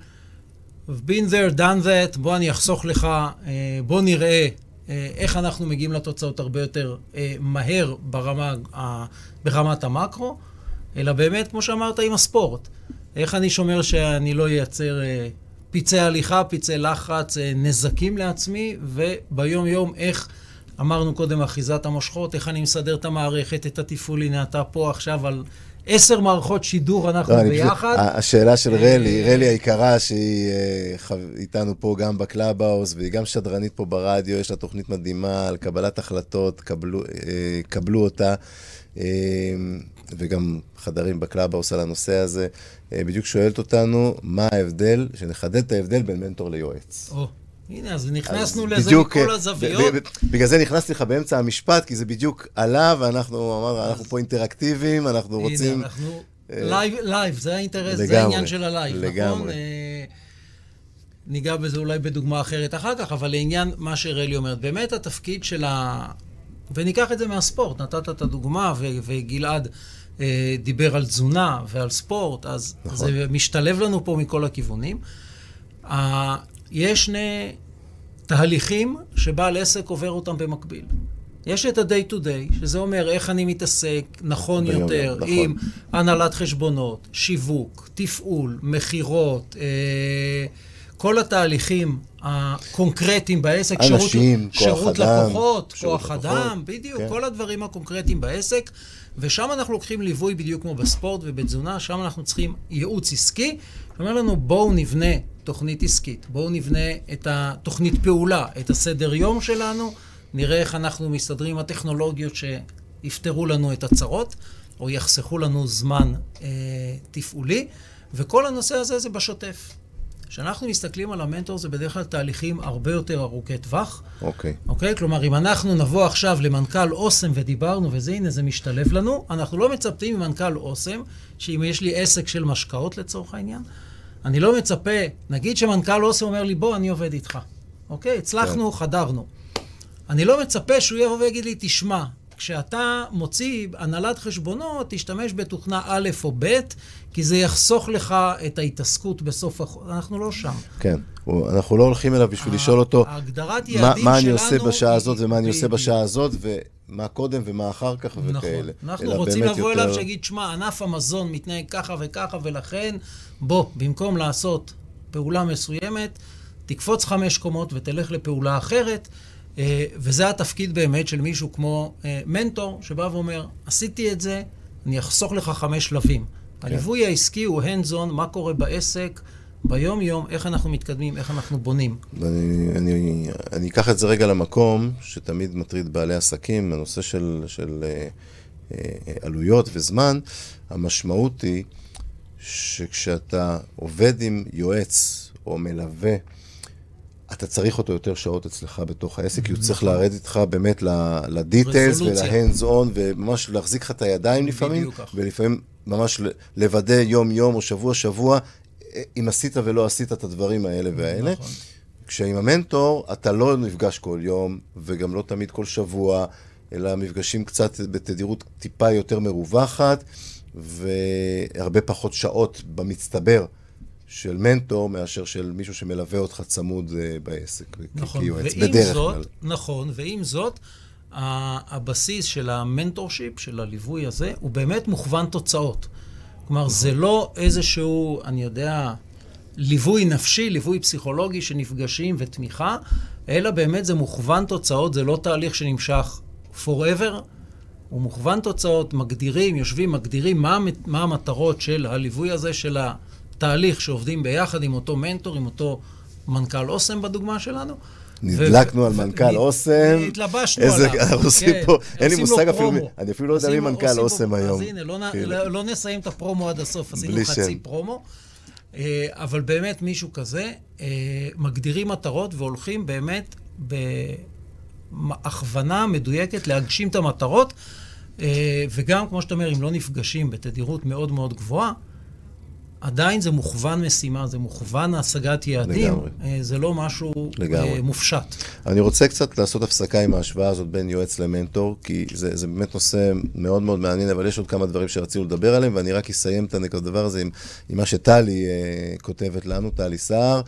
been there, done that, בוא אני אחסוך לך, אה, בוא נראה אה, איך אנחנו מגיעים לתוצאות הרבה יותר אה, מהר ברמה, ה- ברמת המקרו, אלא באמת, כמו שאמרת, עם הספורט. איך אני שומר שאני לא אייצר אה, פצעי הליכה, פצעי לחץ, אה, נזקים לעצמי, וביום-יום איך, אמרנו קודם, אחיזת המושכות, איך אני מסדר את המערכת, את התפעול, הנה אתה פה עכשיו על עשר מערכות שידור, אנחנו לא, אני פשוט- ביחד. ה- השאלה של אה, רלי, רלי היקרה, שהיא אה, איתנו פה גם בקלאבהאוס, והיא גם שדרנית פה ברדיו, יש לה תוכנית מדהימה על קבלת החלטות, קבלו, קבלו אותה, וגם חדרים בקלאבהאוס על הנושא הזה. אה, בדיוק שואלת אותנו, מה ההבדל, שנחדד את ההבדל בין מנטור ליועץ. או, הנה, אז נכנסנו אז לזה בדיוק, מכל אה, הזוויות. בגלל זה נכנסתי לך באמצע המשפט, כי זה בדיוק עלה, ואנחנו אמרנו, אנחנו פה אינטראקטיביים, אנחנו רוצים... הנה, אנחנו... אה, לייב, לייב, זה האינטרס, זה לגמרי, העניין של ה live, נכון? לגמרי. אה, ניגע בזה אולי בדוגמה אחרת אחר כך, אבל לעניין מה שרלי אומרת, באמת התפקיד של ה... וניקח את זה מהספורט, נתת את הדוגמה, ו- וגלעד דיבר על תזונה ועל ספורט, אז נכון. זה משתלב לנו פה מכל הכיוונים. אה, יש שני תהליכים שבעל עסק עובר אותם במקביל. יש את ה-day to day, שזה אומר איך אני מתעסק נכון יותר נכון. עם הנהלת חשבונות, שיווק, תפעול, מכירות, אה, כל התהליכים הקונקרטיים בעסק, אנשים, כוח שירות אדם, לקוחות, שירות כוח לקוחות, אדם, בדיוק, כן. כל הדברים הקונקרטיים בעסק, ושם אנחנו לוקחים ליווי בדיוק כמו בספורט ובתזונה, שם אנחנו צריכים ייעוץ עסקי, שאומר לנו בואו נבנה תוכנית עסקית, בואו נבנה את התוכנית פעולה, את הסדר יום שלנו, נראה איך אנחנו מסתדרים עם הטכנולוגיות שיפתרו לנו את הצרות, או יחסכו לנו זמן אה, תפעולי, וכל הנושא הזה זה בשוטף. כשאנחנו מסתכלים על המנטור זה בדרך כלל תהליכים הרבה יותר ארוכי טווח. אוקיי. אוקיי? כלומר, אם אנחנו נבוא עכשיו למנכ"ל אוסם ודיברנו וזה, הנה, זה משתלב לנו, אנחנו לא מצפים ממנכ"ל אוסם, שאם יש לי עסק של משקאות לצורך העניין, אני לא מצפה, נגיד שמנכ"ל אוסם אומר לי, בוא, אני עובד איתך. אוקיי? הצלחנו, כן. חדרנו. אני לא מצפה שהוא יבוא ויגיד לי, תשמע, כשאתה מוציא הנהלת חשבונות, תשתמש בתוכנה א' או ב', כי זה יחסוך לך את ההתעסקות בסוף החודש. אנחנו לא שם. כן. אנחנו לא הולכים אליו בשביל לשאול אותו הגדרת מה, יעדים מה אני עושה בשעה הזאת ומה אני עושה. בשעה הזאת, ומה קודם ומה אחר כך נכון. וכאלה. אנחנו רוצים לבוא יותר- אליו שיגיד, שמע, ענף המזון מתנהג ככה וככה, ולכן, בוא, במקום לעשות פעולה מסוימת, תקפוץ חמש קומות ותלך לפעולה אחרת. אה, וזה התפקיד באמת של מישהו כמו אה, מנטור, שבא ואומר, עשיתי את זה, אני אחסוך לך חמש שלבים. כן. הליווי העסקי הוא hands on, מה קורה בעסק, ביום-יום, איך אנחנו מתקדמים, איך אנחנו בונים. ואני אני, אני אקח את זה רגע למקום שתמיד מטריד בעלי עסקים, הנושא של, של אה, אה, עלויות וזמן. המשמעות היא שכשאתה עובד עם יועץ או מלווה, אתה צריך אותו יותר שעות אצלך בתוך העסק, כי הוא צריך לרדת איתך באמת רזולוציה. ולהנדס און, וממש להחזיק לך את הידיים לפעמים. ולפעמים ממש לוודא יום-יום או שבוע-שבוע, אם עשית ולא עשית את הדברים האלה והאלה. נכון. כשעם המנטור, אתה לא נפגש כל יום, וגם לא תמיד כל שבוע, אלא מפגשים קצת בתדירות טיפה יותר מרווחת, והרבה פחות שעות במצטבר של מנטור, מאשר של מישהו שמלווה אותך צמוד אה, בעסק, נכון, כיועץ, בדרך זאת, כלל. נכון, ועם זאת, ה- הבסיס של המנטורשיפ, של הליווי הזה, הוא באמת מוכוון תוצאות. כלומר, זה לא איזשהו, אני יודע, ליווי נפשי, ליווי פסיכולוגי שנפגשים ותמיכה, אלא באמת זה מוכוון תוצאות, זה לא תהליך שנמשך forever, הוא מוכוון תוצאות, מגדירים, יושבים, מגדירים מה, מה המטרות של הליווי הזה, של התהליך שעובדים ביחד עם אותו מנטור, עם אותו מנכ"ל אוסם בדוגמה שלנו. נדלקנו ו- על מנכ"ל אוסם. התלבשנו איזה- עליו. אנחנו עושים כן. פה- אין לי מושג אפילו אני אפילו לא יודע מי מנכ"ל אוסם היום. אז הנה, לא, כאילו. לא, לא נסיים את הפרומו עד הסוף, עשינו חצי. פרומו. אה, אבל באמת מישהו כזה, אה, מגדירים מטרות והולכים באמת בהכוונה מדויקת להגשים את המטרות. אה, וגם, כמו שאתה אומר, אם לא נפגשים בתדירות מאוד מאוד גבוהה, עדיין זה מוכוון משימה, זה מוכוון השגת יעדים. לגמרי. אה, זה לא משהו לגמרי. אה, מופשט. אני רוצה קצת לעשות הפסקה עם ההשוואה הזאת בין יועץ למנטור, כי זה, זה באמת נושא מאוד מאוד מעניין, אבל יש עוד כמה דברים שרצינו לדבר עליהם, ואני רק אסיים את הדבר הזה עם, עם מה שטלי אה, כותבת לנו, טלי סער,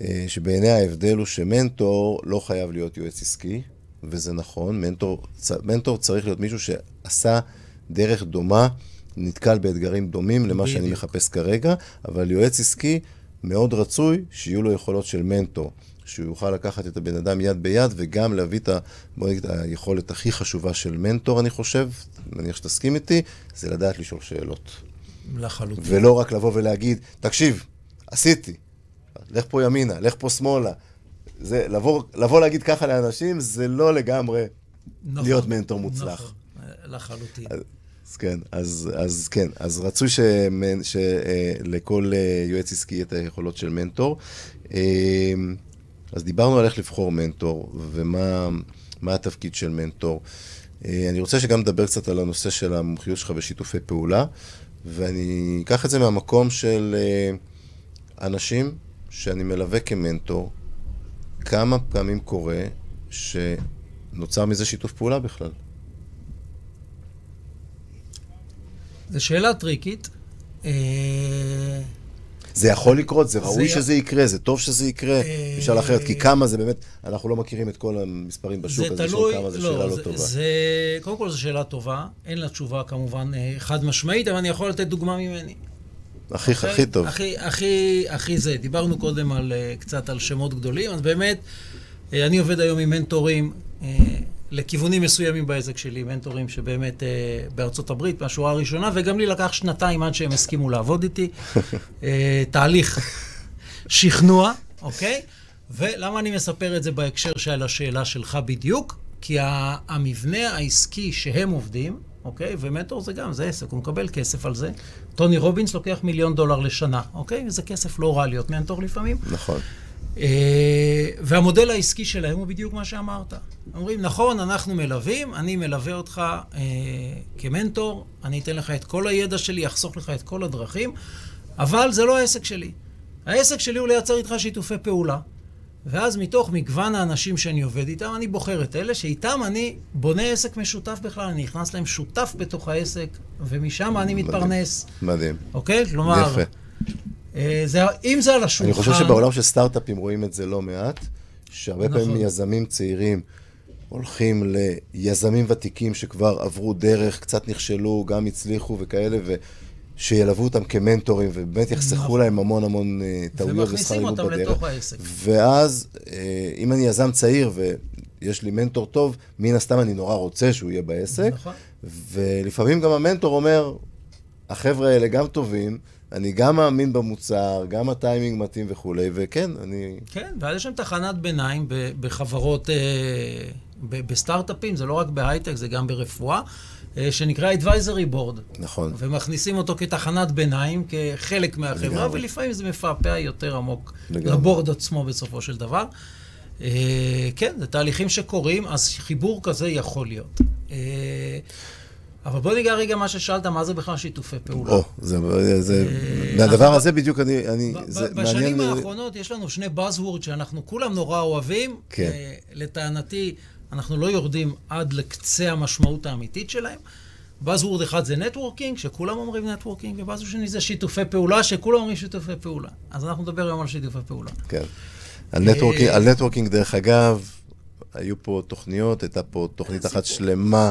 אה, שבעיני ההבדל הוא שמנטור לא חייב להיות יועץ עסקי, וזה נכון, מנטור, צ, מנטור צריך להיות מישהו שעשה דרך דומה, נתקל באתגרים דומים למה שאני. מחפש כרגע, אבל יועץ עסקי מאוד רצוי שיהיו לו יכולות של מנטור. שהוא יוכל לקחת את הבן אדם יד ביד וגם להביא את ה... בוא נגיד, היכולת הכי חשובה של מנטור, אני חושב, מניח שתסכים איתי, זה לדעת לשאול שאלות. לחלוטין. ולא רק לבוא ולהגיד, תקשיב, עשיתי, לך פה ימינה, לך פה שמאלה. זה, לבוא, לבוא להגיד ככה לאנשים, זה לא לגמרי נכון, להיות מנטור מוצלח. נכון, לחלוטין. אז כן, אז, אז כן, אז רצוי שלכל אה, יועץ עסקי את היכולות של מנטור. אה, אז דיברנו על איך לבחור מנטור ומה מה התפקיד של מנטור. אה, אני רוצה שגם נדבר קצת על הנושא של המומחיות שלך בשיתופי פעולה, ואני אקח את זה מהמקום של אה, אנשים שאני מלווה כמנטור, כמה פעמים קורה שנוצר מזה שיתוף פעולה בכלל. זו שאלה טריקית. אה, זה יכול לקרות, זה ראוי זה- שזה יקרה, זה טוב שזה יקרה. אה, נשאל אחרת, כי כמה זה באמת, אנחנו לא מכירים את כל המספרים בשוק, אז תלוי, לשאול כמה זה שאלה לא טובה. זה, קודם כל זו שאלה טובה, אין לה תשובה כמובן אה, חד משמעית, אבל אני יכול לתת דוגמה ממני. הכי אוקיי? הכי טוב. הכי, הכי, הכי זה. דיברנו קודם על, אה, קצת על שמות גדולים, אז באמת, אה, אני עובד היום עם מנטורים אה, לכיוונים מסוימים בעסק שלי, מנטורים שבאמת אה, בארצות הברית, מהשורה הראשונה, וגם לי לקח שנתיים עד שהם הסכימו לעבוד איתי. אה, תהליך שכנוע, אוקיי? ולמה אני מספר את זה בהקשר של השאלה שלך בדיוק? כי המבנה העסקי שהם עובדים, אוקיי? ומנטור זה גם, זה עסק, הוא מקבל כסף על זה. טוני רובינס לוקח מיליון דולר לשנה, אוקיי? וזה כסף לא רע להיות מנטור לפעמים. נכון. אה, והמודל העסקי שלהם הוא בדיוק מה שאמרת. אומרים, נכון, אנחנו מלווים, אני מלווה אותך אה, כמנטור, אני אתן לך את כל הידע שלי, אחסוך לך את כל הדרכים, אבל זה לא העסק שלי. העסק שלי הוא לייצר איתך שיתופי פעולה. ואז מתוך מגוון האנשים שאני עובד איתם, אני בוחר את אלה שאיתם אני בונה עסק משותף בכלל, אני נכנס להם שותף בתוך העסק, ומשם אני מתפרנס. מדהים. אוקיי? כלומר, יפה. אה, זה, אם זה על השולחן... אני חושב שבעולם של סטארט-אפים רואים את זה לא מעט, שהרבה נכון. פעמים יזמים צעירים הולכים ליזמים ותיקים שכבר עברו דרך, קצת נכשלו, גם הצליחו וכאלה, ושילוו אותם כמנטורים, ובאמת יחסכו נכון. להם המון המון אה, טעויות ושכר ומכניסים לימוד אותם בדרך. לתוך העסק. ואז, אה, אם אני יזם צעיר ויש לי מנטור טוב, מן הסתם אני נורא רוצה שהוא יהיה בעסק. נכון. ולפעמים גם המנטור אומר, החבר'ה האלה גם טובים, אני גם מאמין במוצר, גם הטיימינג מתאים וכולי, וכן, אני... כן, ואז יש שם תחנת ביניים בחברות, אה, בסטארט-אפים, זה לא רק בהייטק, זה גם ברפואה, אה, שנקרא advisory board. נכון. ומכניסים אותו כתחנת ביניים, כחלק מהחברה, לגמרי. ולפעמים זה מפעפע יותר עמוק לגמרי. לבורד עצמו בסופו של דבר. אה, כן, זה תהליכים שקורים, אז חיבור כזה יכול להיות. אבל בוא ניגע רגע מה ששאלת, מה זה בכלל שיתופי פעולה? או, זה... זה... אה, מהדבר הזה בדיוק אני... אני זה ב- בשנים מעניין... האחרונות יש לנו שני Buzzword שאנחנו כולם נורא אוהבים. כן. אה, לטענתי, אנחנו לא יורדים עד לקצה המשמעות האמיתית שלהם. Buzzword אחד זה networking, שכולם אומרים networking, ו Buzzword שני זה שיתופי פעולה, שכולם אומרים שיתופי פעולה. אז אנחנו נדבר היום על שיתופי פעולה. כן. על נטוורקינג, אה, על נטוורקינג, דרך אגב, היו פה תוכניות, הייתה פה תוכנית אחת שלמה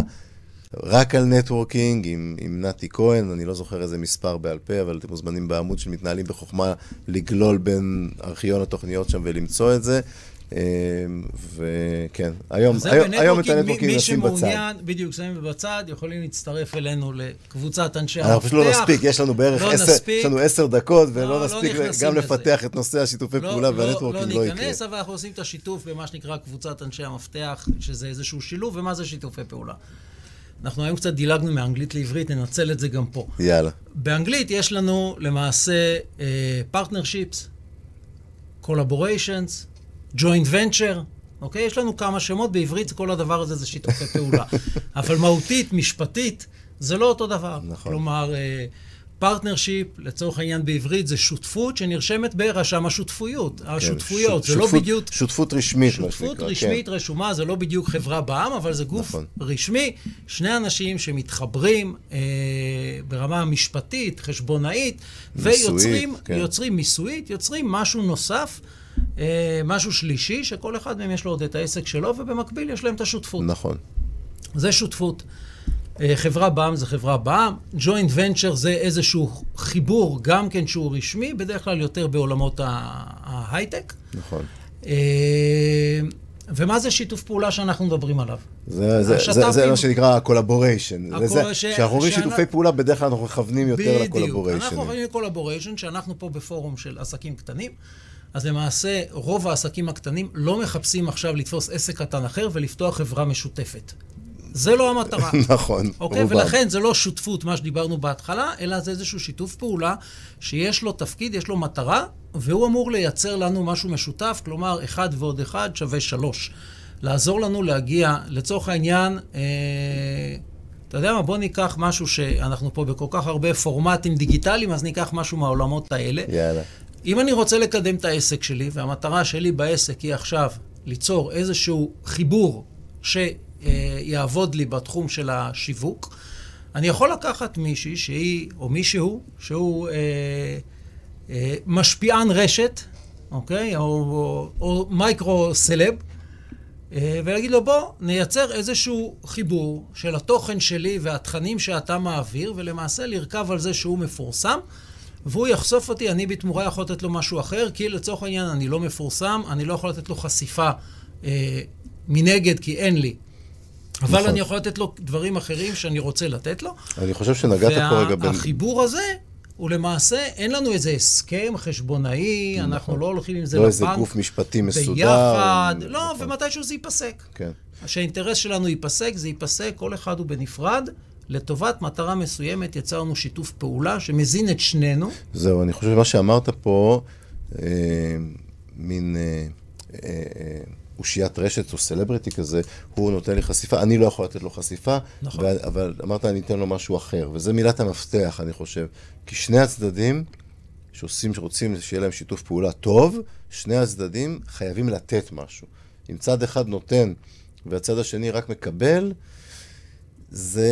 רק על networking עם, עם נתי כהן, אני לא זוכר איזה מספר בעל פה, אבל אתם מוזמנים בעמוד של מתנהלים בחוכמה לגלול בין ארכיון התוכניות שם ולמצוא את זה. אה, וכן, היום, היום, היום את מי- ה networking מי נשים בצד. שמעוניין, בדיוק, שמים בצד, יכולים להצטרף אלינו לקבוצת אנשי המפתח. אנחנו פשוט לא נספיק, יש לנו בערך לא עשר. יש לנו עשר דקות, ולא לא, לא נספיק נכנסים גם לזה. לפתח את נושא השיתופי פעולה וה networking לא לא יקרה. ניכנס, אבל אנחנו עושים את השיתוף במה שנקרא קבוצת אנשי המפתח, שזה איזשהו שילוב, ומה זה שיתופי פעולה. אנחנו היום קצת דילגנו מאנגלית לעברית, ננצל את זה גם פה. יאללה. באנגלית יש לנו למעשה partnerships, collaborations, joint venture, אוקיי? יש לנו כמה שמות, בעברית כל הדבר הזה זה שיתופי פעולה. [LAUGHS] אבל מהותית, משפטית, זה לא אותו דבר. נכון. כלומר, partnership, לצורך העניין בעברית, זה שותפות שנרשמת ברשם השותפויות. השותפויות, כן, זה לא שותפות- בדיוק... שותפות רשמית, מה שותפות שנקרא, רשמית כן. רשומה, זה לא בדיוק חברה בע"מ, אבל זה גוף נכון. רשמי. שני אנשים שמתחברים אה, ברמה המשפטית, חשבונאית, מיסויית, ויוצרים, כן. יוצרים מיסויית, יוצרים משהו נוסף, אה, משהו שלישי, שכל אחד מהם יש לו עוד את העסק שלו, ובמקביל יש להם את השותפות. נכון. זה שותפות. אה, חברה בע"מ זה חברה בע"מ, ג'וינט ונצ'ר זה איזשהו חיבור, גם כן שהוא רשמי, בדרך כלל יותר בעולמות ההייטק. נכון. אה, ומה זה שיתוף פעולה שאנחנו מדברים עליו? זה, זה, זה, השת"פים- זה מה שנקרא ה-collaboration. כשאנחנו אומרים שאנ- שיתופי פעולה, בדרך כלל אנחנו מכוונים יותר בדיוק. ל-collaboration. אנחנו עוברים לקולבוריישן, שאנחנו פה בפורום של עסקים קטנים, אז למעשה רוב העסקים הקטנים לא מחפשים עכשיו לתפוס עסק קטן אחר ולפתוח חברה משותפת. זה לא המטרה. [LAUGHS] נכון, אוקיי? רובם. ולכן זה לא שותפות, מה שדיברנו בהתחלה, אלא זה איזשהו שיתוף פעולה שיש לו תפקיד, יש לו מטרה, והוא אמור לייצר לנו משהו משותף, כלומר, אחד ועוד אחד שווה שלוש. לעזור לנו להגיע, לצורך העניין, אה, אתה יודע מה, בוא ניקח משהו שאנחנו פה בכל כך הרבה פורמטים דיגיטליים, אז ניקח משהו מהעולמות האלה. יאללה. אם אני רוצה לקדם את העסק שלי, והמטרה שלי בעסק היא עכשיו ליצור איזשהו חיבור שיעבוד לי בתחום של השיווק, אני יכול לקחת מישהי שהיא, או מישהו, שהוא אה, אה, משפיען רשת, אוקיי? או, או, או מייקרו סלב, אה, ולהגיד לו, בוא, נייצר איזשהו חיבור של התוכן שלי והתכנים שאתה מעביר, ולמעשה לרכב על זה שהוא מפורסם, והוא יחשוף אותי, אני בתמורה יכול לתת לו משהו אחר, כי לצורך העניין אני לא מפורסם, אני לא יכול לתת לו חשיפה אה, מנגד, כי אין לי. אבל נכון. אני יכול לתת לו דברים אחרים שאני רוצה לתת לו. אני חושב שנגעת פה רגע בין... והחיבור הזה, הוא למעשה, אין לנו איזה הסכם חשבונאי, אנחנו לא הולכים עם זה נכון. לא לבנק. איזה גוף משפטי מסודר. ביחד, לא, נכון. ומתישהו זה ייפסק. כן. שהאינטרס שלנו ייפסק, זה ייפסק, כל אחד הוא בנפרד. לטובת מטרה מסוימת יצרנו שיתוף פעולה שמזין את שנינו. זהו, אני חושב שמה שאמרת פה, אה, מין אה, אה, אה, אושיית רשת או סלבריטי כזה, הוא נותן לי חשיפה, אני לא יכול לתת לו חשיפה, נכון. ו- אבל אמרת, אני אתן לו משהו אחר, וזה מילת המפתח, אני חושב. כי שני הצדדים שעושים, שרוצים שיהיה להם שיתוף פעולה טוב, שני הצדדים חייבים לתת משהו. אם צד אחד נותן והצד השני רק מקבל, זה...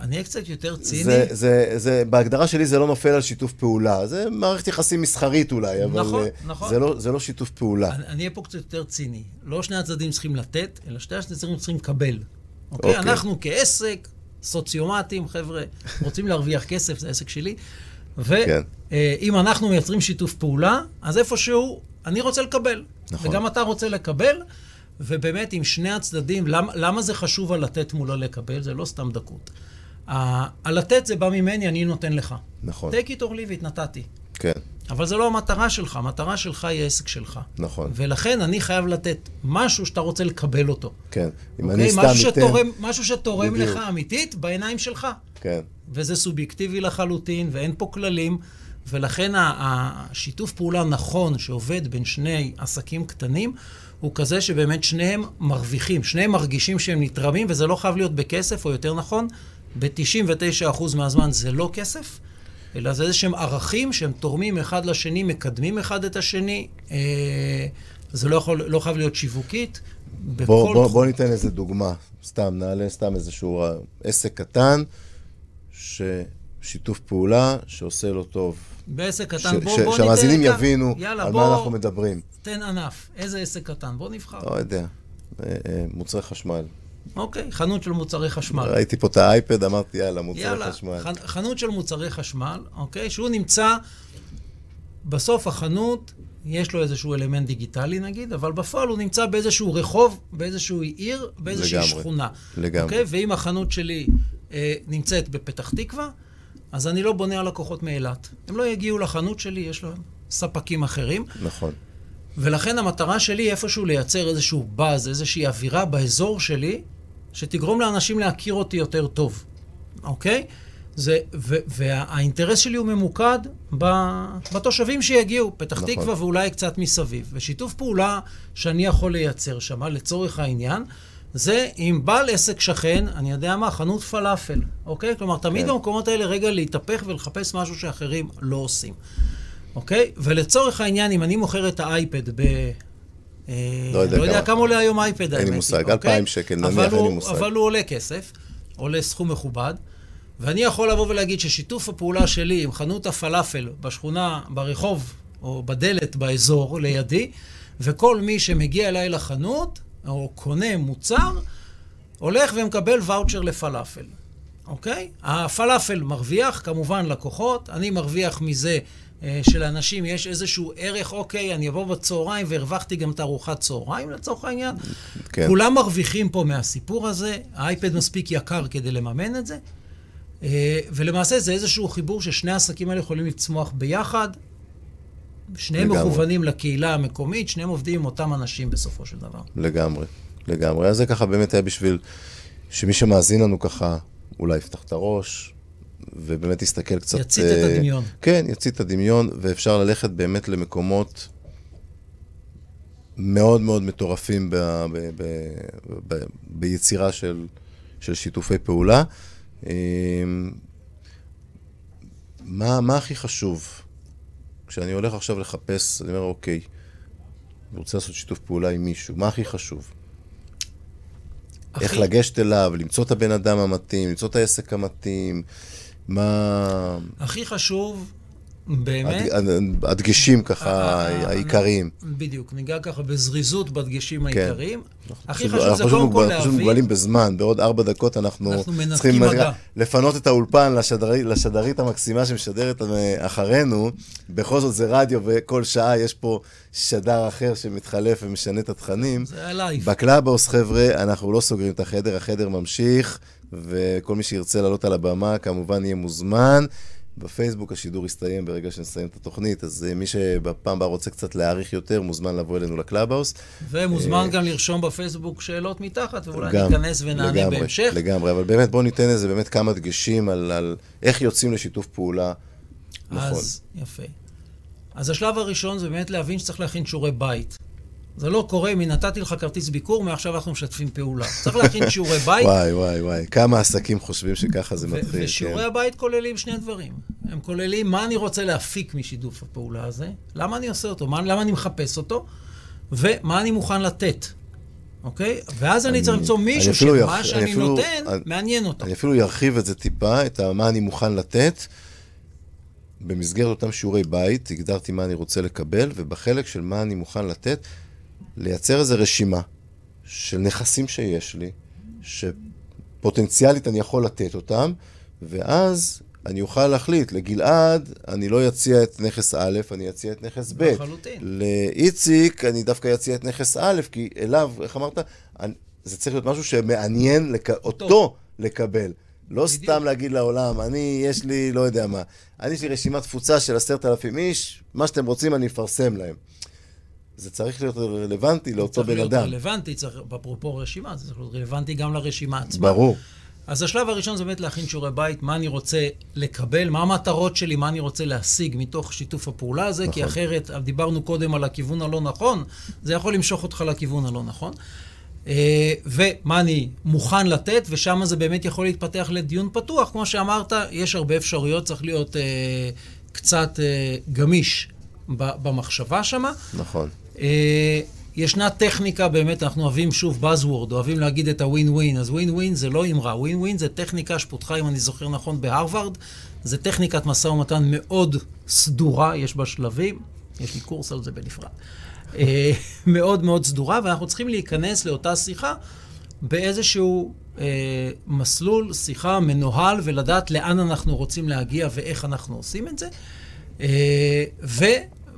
אני אהיה קצת יותר ציני. זה, זה, זה, בהגדרה שלי זה לא נופל על שיתוף פעולה. זה מערכת יחסים מסחרית אולי, אבל נכון, אה, נכון. זה, לא, זה לא שיתוף פעולה. אני אהיה פה קצת יותר ציני. לא שני הצדדים צריכים לתת, אלא שני הצדדים צריכים לקבל. אוקיי? אוקיי. אנחנו כעסק, סוציומטים, חבר'ה, רוצים להרוויח כסף, זה העסק שלי. כן. ואם אנחנו מייצרים שיתוף פעולה, אז איפשהו אני רוצה לקבל. נכון. וגם אתה רוצה לקבל, ובאמת, עם שני הצדדים, למה, למה זה חשוב על לתת מול הלקבל? זה לא סתם דקות. הלתת זה בא ממני, אני נותן לך. נכון, take it or leave it, נתתי. כן, אבל זה לא המטרה שלך, המטרה שלך היא העסק שלך. נכון, ולכן אני חייב לתת משהו שאתה רוצה לקבל אותו. כן. אם אוקיי? אני סתם משהו אתן... שתורם, משהו שתורם בדיוק. לך אמיתית בעיניים שלך. כן, וזה סובייקטיבי לחלוטין, ואין פה כללים, ולכן השיתוף פעולה הנכון שעובד בין שני עסקים קטנים, הוא כזה שבאמת שניהם מרוויחים, שניהם מרגישים שהם נתרמים, וזה לא חייב להיות בכסף, או יותר נכון, ב-99% מהזמן זה לא כסף, אלא זה איזה שהם ערכים שהם תורמים אחד לשני, מקדמים אחד את השני. אה, זה לא, יכול, לא חייב להיות שיווקית. בכל בוא, בוא. בוא ניתן איזה דוגמה. סתם, נעלה סתם איזשהו אה, עסק קטן, ששיתוף פעולה שעושה לו טוב. בעסק ש- קטן, בוא, ש- בוא שהמאזינים יבינו יאללה, על בוא, מה אנחנו מדברים. תן ענף. איזה עסק קטן? בוא נבחר. לא יודע, אה, אה, מוצרי חשמל. אוקיי, חנות של מוצרי חשמל. ראיתי פה את האייפד, אמרתי, יאללה, מוצרי יאללה, חשמל. ח- חנות של מוצרי חשמל, אוקיי? שהוא נמצא, בסוף החנות, יש לו איזשהו אלמנט דיגיטלי נגיד, אבל בפועל הוא נמצא באיזשהו רחוב, באיזשהו עיר, באיזושהי לגמרי, שכונה. לגמרי. אוקיי? ואם החנות שלי אה, נמצאת בפתח תקווה, אז אני לא בונה על לקוחות מאילת. הם לא יגיעו לחנות שלי, יש להם ספקים אחרים. נכון, ולכן המטרה שלי איפשהו לייצר איזשהו באז, איזושהי אווירה באזור שלי, שתגרום לאנשים להכיר אותי יותר טוב, אוקיי? זה, ו, והאינטרס שלי הוא ממוקד ב, בתושבים שיגיעו, פתח נכון. תקווה ואולי קצת מסביב. ושיתוף פעולה שאני יכול לייצר שם, לצורך העניין, זה אם בעל עסק שכן, אני יודע מה, חנות פלאפל, אוקיי? כלומר, תמיד כן. במקומות האלה רגע להתהפך ולחפש משהו שאחרים לא עושים. אוקיי? ולצורך העניין, אם אני מוכר את האייפד ב... אה, לא יודע לא יודע כמה. עולה היום אייפד, האמת לי מושג, אוקיי? 2,000 שקל, נניח, אין לי מושג. אבל הוא עולה כסף, עולה סכום מכובד, ואני יכול לבוא ולהגיד ששיתוף הפעולה שלי עם חנות הפלאפל בשכונה, ברחוב, או בדלת באזור לידי, וכל מי שמגיע אליי לחנות, או קונה מוצר, הולך ומקבל ואוצ'ר לפלאפל, אוקיי? הפלאפל מרוויח, כמובן לקוחות, אני מרוויח מזה אה, שלאנשים יש איזשהו ערך, אוקיי, אני אבוא בצהריים והרווחתי גם את ארוחת צהריים לצורך העניין. כן. כולם מרוויחים פה מהסיפור הזה, האייפד מספיק יקר כדי לממן את זה, אה, ולמעשה זה איזשהו חיבור ששני העסקים האלה יכולים לצמוח ביחד. שניהם לגמרי. מכוונים לקהילה המקומית, שניהם עובדים עם אותם אנשים בסופו של דבר. לגמרי, לגמרי. אז זה ככה באמת היה בשביל שמי שמאזין לנו ככה, אולי יפתח את הראש, ובאמת יסתכל קצת... יצית את אה, הדמיון. כן, יצית את הדמיון, ואפשר ללכת באמת למקומות מאוד מאוד מטורפים ב, ב, ב, ב, ביצירה של, של שיתופי פעולה. אה, מה, מה הכי חשוב? כשאני הולך עכשיו לחפש, אני אומר, אוקיי, אני רוצה לעשות שיתוף פעולה עם מישהו, מה הכי חשוב? איך הכי- לגשת אליו, למצוא את הבן אדם המתאים, למצוא את העסק המתאים, מה... הכי חשוב, באמת... הד- הד- הדגשים ככה אה, אה, העיקריים. בדיוק, ניגע ככה בזריזות בדגשים העיקריים. הכי חשוב אנחנו זה קודם כל להבין... מוגבלים בזמן, בעוד ארבע דקות אנחנו אנחנו צריכים. לפנות את האולפן לשדרי- לשדרית המקסימה שמשדרת אה, אחרינו. בכל זאת זה רדיו וכל שעה יש פה שדר אחר שמתחלף ומשנה את התכנים. זה ה live. ב Clubhouse, חבר'ה, אנחנו לא סוגרים את החדר, החדר ממשיך, וכל מי שירצה לעלות על הבמה כמובן יהיה מוזמן. בפייסבוק השידור יסתיים ברגע שנסיים את התוכנית, אז אה, מי שבפעם הבאה רוצה קצת להעריך יותר, מוזמן לבוא אלינו ל Clubhouse. ומוזמן גם לרשום בפייסבוק שאלות מתחת, ואולי גם, ניכנס ונענה לגמרי, בהמשך. לגמרי, אבל באמת בואו ניתן איזה באמת כמה דגשים על, על איך יוצאים לשיתוף פעולה נכון. אז, יפה. אז השלב הראשון זה באמת להבין שצריך להכין שיעורי בית. זה לא קורה אם נתתי לך כרטיס ביקור, מעכשיו אנחנו משתפים פעולה. צריך להכין שיעורי [LAUGHS] בית. וואי, וואי, וואי. כמה עסקים חושבים שככה זה מתחיל. ושיעורי כן. הבית כוללים שני דברים. הם כוללים מה אני רוצה להפיק משיתוף הפעולה הזה, למה אני עושה אותו, מה, למה אני מחפש אותו, ומה אני מוכן לתת, אוקיי? ואז אני, אני- צריך למצוא מישהו שמה יח- שאני אני אפילו- נותן, אני- מעניין אותו. אני אפילו ארחיב את זה טיפה, את מה אני מוכן לתת. במסגרת אותם שיעורי בית, הגדרתי מה אני רוצה לקבל, ובחלק של מה אני מוכן לתת, לייצר איזו רשימה של נכסים שיש לי, שפוטנציאלית אני יכול לתת אותם, ואז אני אוכל להחליט, לגלעד אני לא אציע את נכס א', אני אציע את נכס ב'. לחלוטין. לאיציק אני דווקא אציע את נכס א', כי אליו, איך אמרת? אני- זה צריך להיות משהו שמעניין לק... אותו לקבל. לא בדיוק. סתם להגיד לעולם, אני, יש לי, לא יודע מה, אני, יש לי רשימת תפוצה של עשרת אלפים איש, מה שאתם רוצים אני אפרסם להם. זה צריך להיות רלוונטי לאותו צריך בן להיות אדם. רלוונטי, צריך, אפרופו רשימה, זה צריך להיות רלוונטי גם לרשימה עצמה. ברור. אז השלב הראשון זה באמת להכין שיעורי בית, מה אני רוצה לקבל, מה המטרות שלי, מה אני רוצה להשיג מתוך שיתוף הפעולה הזה, כי נכון. אחרת, דיברנו קודם על הכיוון הלא נכון, זה יכול למשוך אותך לכיוון הלא נכון. אה, ומה אני מוכן לתת, ושם זה באמת יכול להתפתח לדיון פתוח. כמו שאמרת, יש הרבה אפשרויות, צריך להיות אה, קצת אה, גמיש במחשבה שמה. נכון. אה, ישנה טכניקה, באמת, אנחנו אוהבים שוב Buzzword, אוהבים להגיד את ה-win win, אז win win זה לא אמרה, win win זה טכניקה שפותחה, אם אני זוכר נכון, בהרווארד, זה טכניקת משא ומתן מאוד סדורה, יש בה שלבים, יש לי קורס על זה בנפרד. אה, מאוד מאוד סדורה, ואנחנו צריכים להיכנס לאותה שיחה באיזשהו אה, מסלול, שיחה מנוהל, ולדעת לאן אנחנו רוצים להגיע ואיך אנחנו עושים את זה. אה,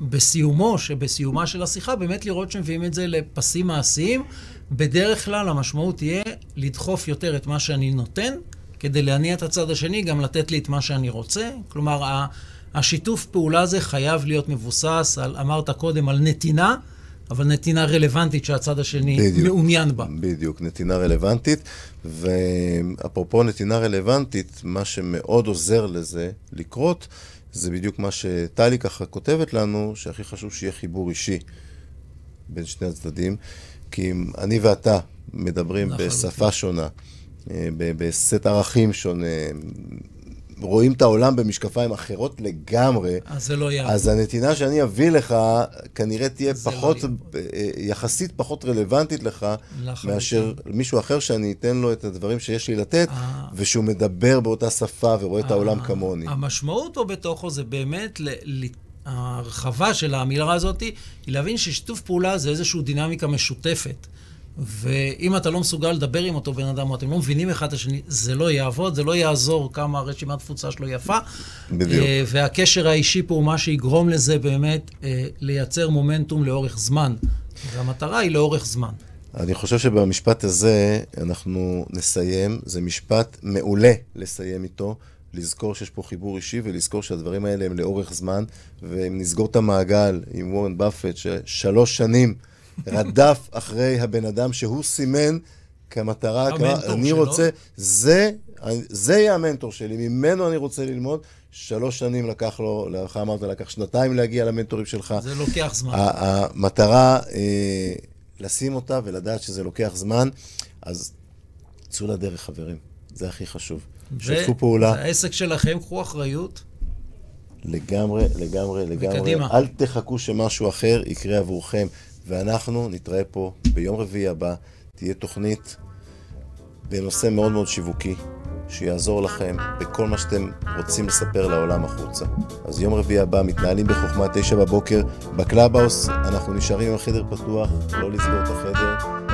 ובסיומו, שבסיומה של השיחה, באמת לראות שמביאים את זה לפסים מעשיים. בדרך כלל המשמעות תהיה לדחוף יותר את מה שאני נותן, כדי להניע את הצד השני, גם לתת לי את מה שאני רוצה. כלומר, השיתוף פעולה הזה חייב להיות מבוסס על, אמרת קודם, על נתינה, אבל נתינה רלוונטית שהצד השני בדיוק. מעוניין בה. בדיוק, נתינה רלוונטית. ואפרופו נתינה רלוונטית, מה שמאוד עוזר לזה לקרות, זה בדיוק מה שטלי ככה כותבת לנו, שהכי חשוב שיהיה חיבור אישי בין שני הצדדים. כי אם אני ואתה מדברים לחלוטין. בשפה שונה, אה, בסט ערכים שונה, רואים את העולם במשקפיים אחרות לגמרי, אז זה לא יעבוד. אז הנתינה שאני אביא לך, כנראה תהיה לא פחות. אה, יחסית פחות רלוונטית לך, לחלוטין. מאשר מישהו אחר שאני אתן לו את הדברים שיש לי לתת, אה. ושהוא מדבר באותה שפה ורואה את העולם ה- כמוני. המשמעות פה בתוכו זה באמת, ל- ההרחבה של האמירה הזאת היא להבין ששיתוף פעולה זה איזושהי דינמיקה משותפת. ואם אתה לא מסוגל לדבר עם אותו בן אדם, או אתם לא מבינים אחד את השני, זה לא יעבוד, זה לא יעזור כמה רשימת תפוצה שלו יפה. בדיוק. אה, והקשר האישי פה הוא מה שיגרום לזה באמת אה, לייצר מומנטום לאורך זמן. והמטרה היא לאורך זמן. אני חושב שבמשפט הזה אנחנו נסיים. זה משפט מעולה לסיים איתו. לזכור שיש פה חיבור אישי ולזכור שהדברים האלה הם לאורך זמן. ואם נסגור את המעגל עם וורן באפט, ששלוש שנים רדף אחרי הבן אדם שהוא סימן כמטרה, המנטור כמה- אני שלו. רוצה, זה, זה יהיה המנטור שלי, ממנו אני רוצה ללמוד. שלוש שנים לקח לו, לך אמרת, לקח שנתיים להגיע למנטורים שלך. זה לוקח זמן. המטרה, אה, לשים אותה ולדעת שזה לוקח זמן, אז צאו לדרך, חברים. זה הכי חשוב. שתפו פעולה העסק שלכם, קחו אחריות. לגמרי, לגמרי, לגמרי. וקדימה. אל תחכו שמשהו אחר יקרה עבורכם. ואנחנו נתראה פה ביום רביעי הבא. תהיה תוכנית בנושא מאוד מאוד שיווקי, שיעזור לכם בכל מה שאתם רוצים לספר לעולם החוצה. אז יום רביעי הבא, מתנהלים בחוכמה, תשע בבוקר, ב Clubhouse, אנחנו נשארים עם החדר פתוח, לא לסגור את החדר.